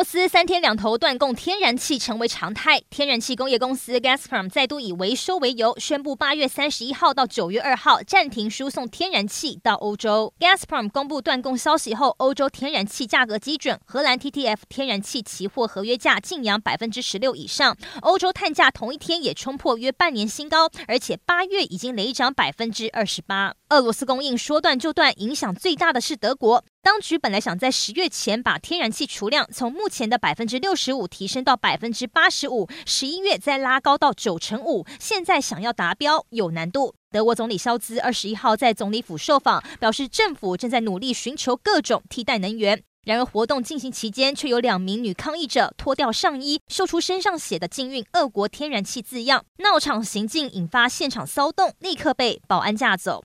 俄罗斯三天两头断供天然气成为常态，天然气工业公司 Gazprom 再度以维修为由，宣布八月三十一号到九月二号暂停输送天然气到欧洲。Gazprom 公布断供消息后，欧洲天然气价格基准，荷兰 TTF 天然气期货合约价净扬百分之十六以上，欧洲碳价同一天也冲破约半年新高，而且八月已经累涨百分之二十八。俄罗斯供应说断就断，影响最大的是德国。当局本来想在十月前把天然气储量从目前的百分之六十五提升到百分之八十五，十一月再拉高到九成五，现在想要达标有难度。德国总理肖兹二十一号在总理府受访，表示政府正在努力寻求各种替代能源。然而活动进行期间，却有两名女抗议者脱掉上衣，秀出身上写的“禁运俄国天然气”字样，闹场行径引发现场骚动，立刻被保安架走。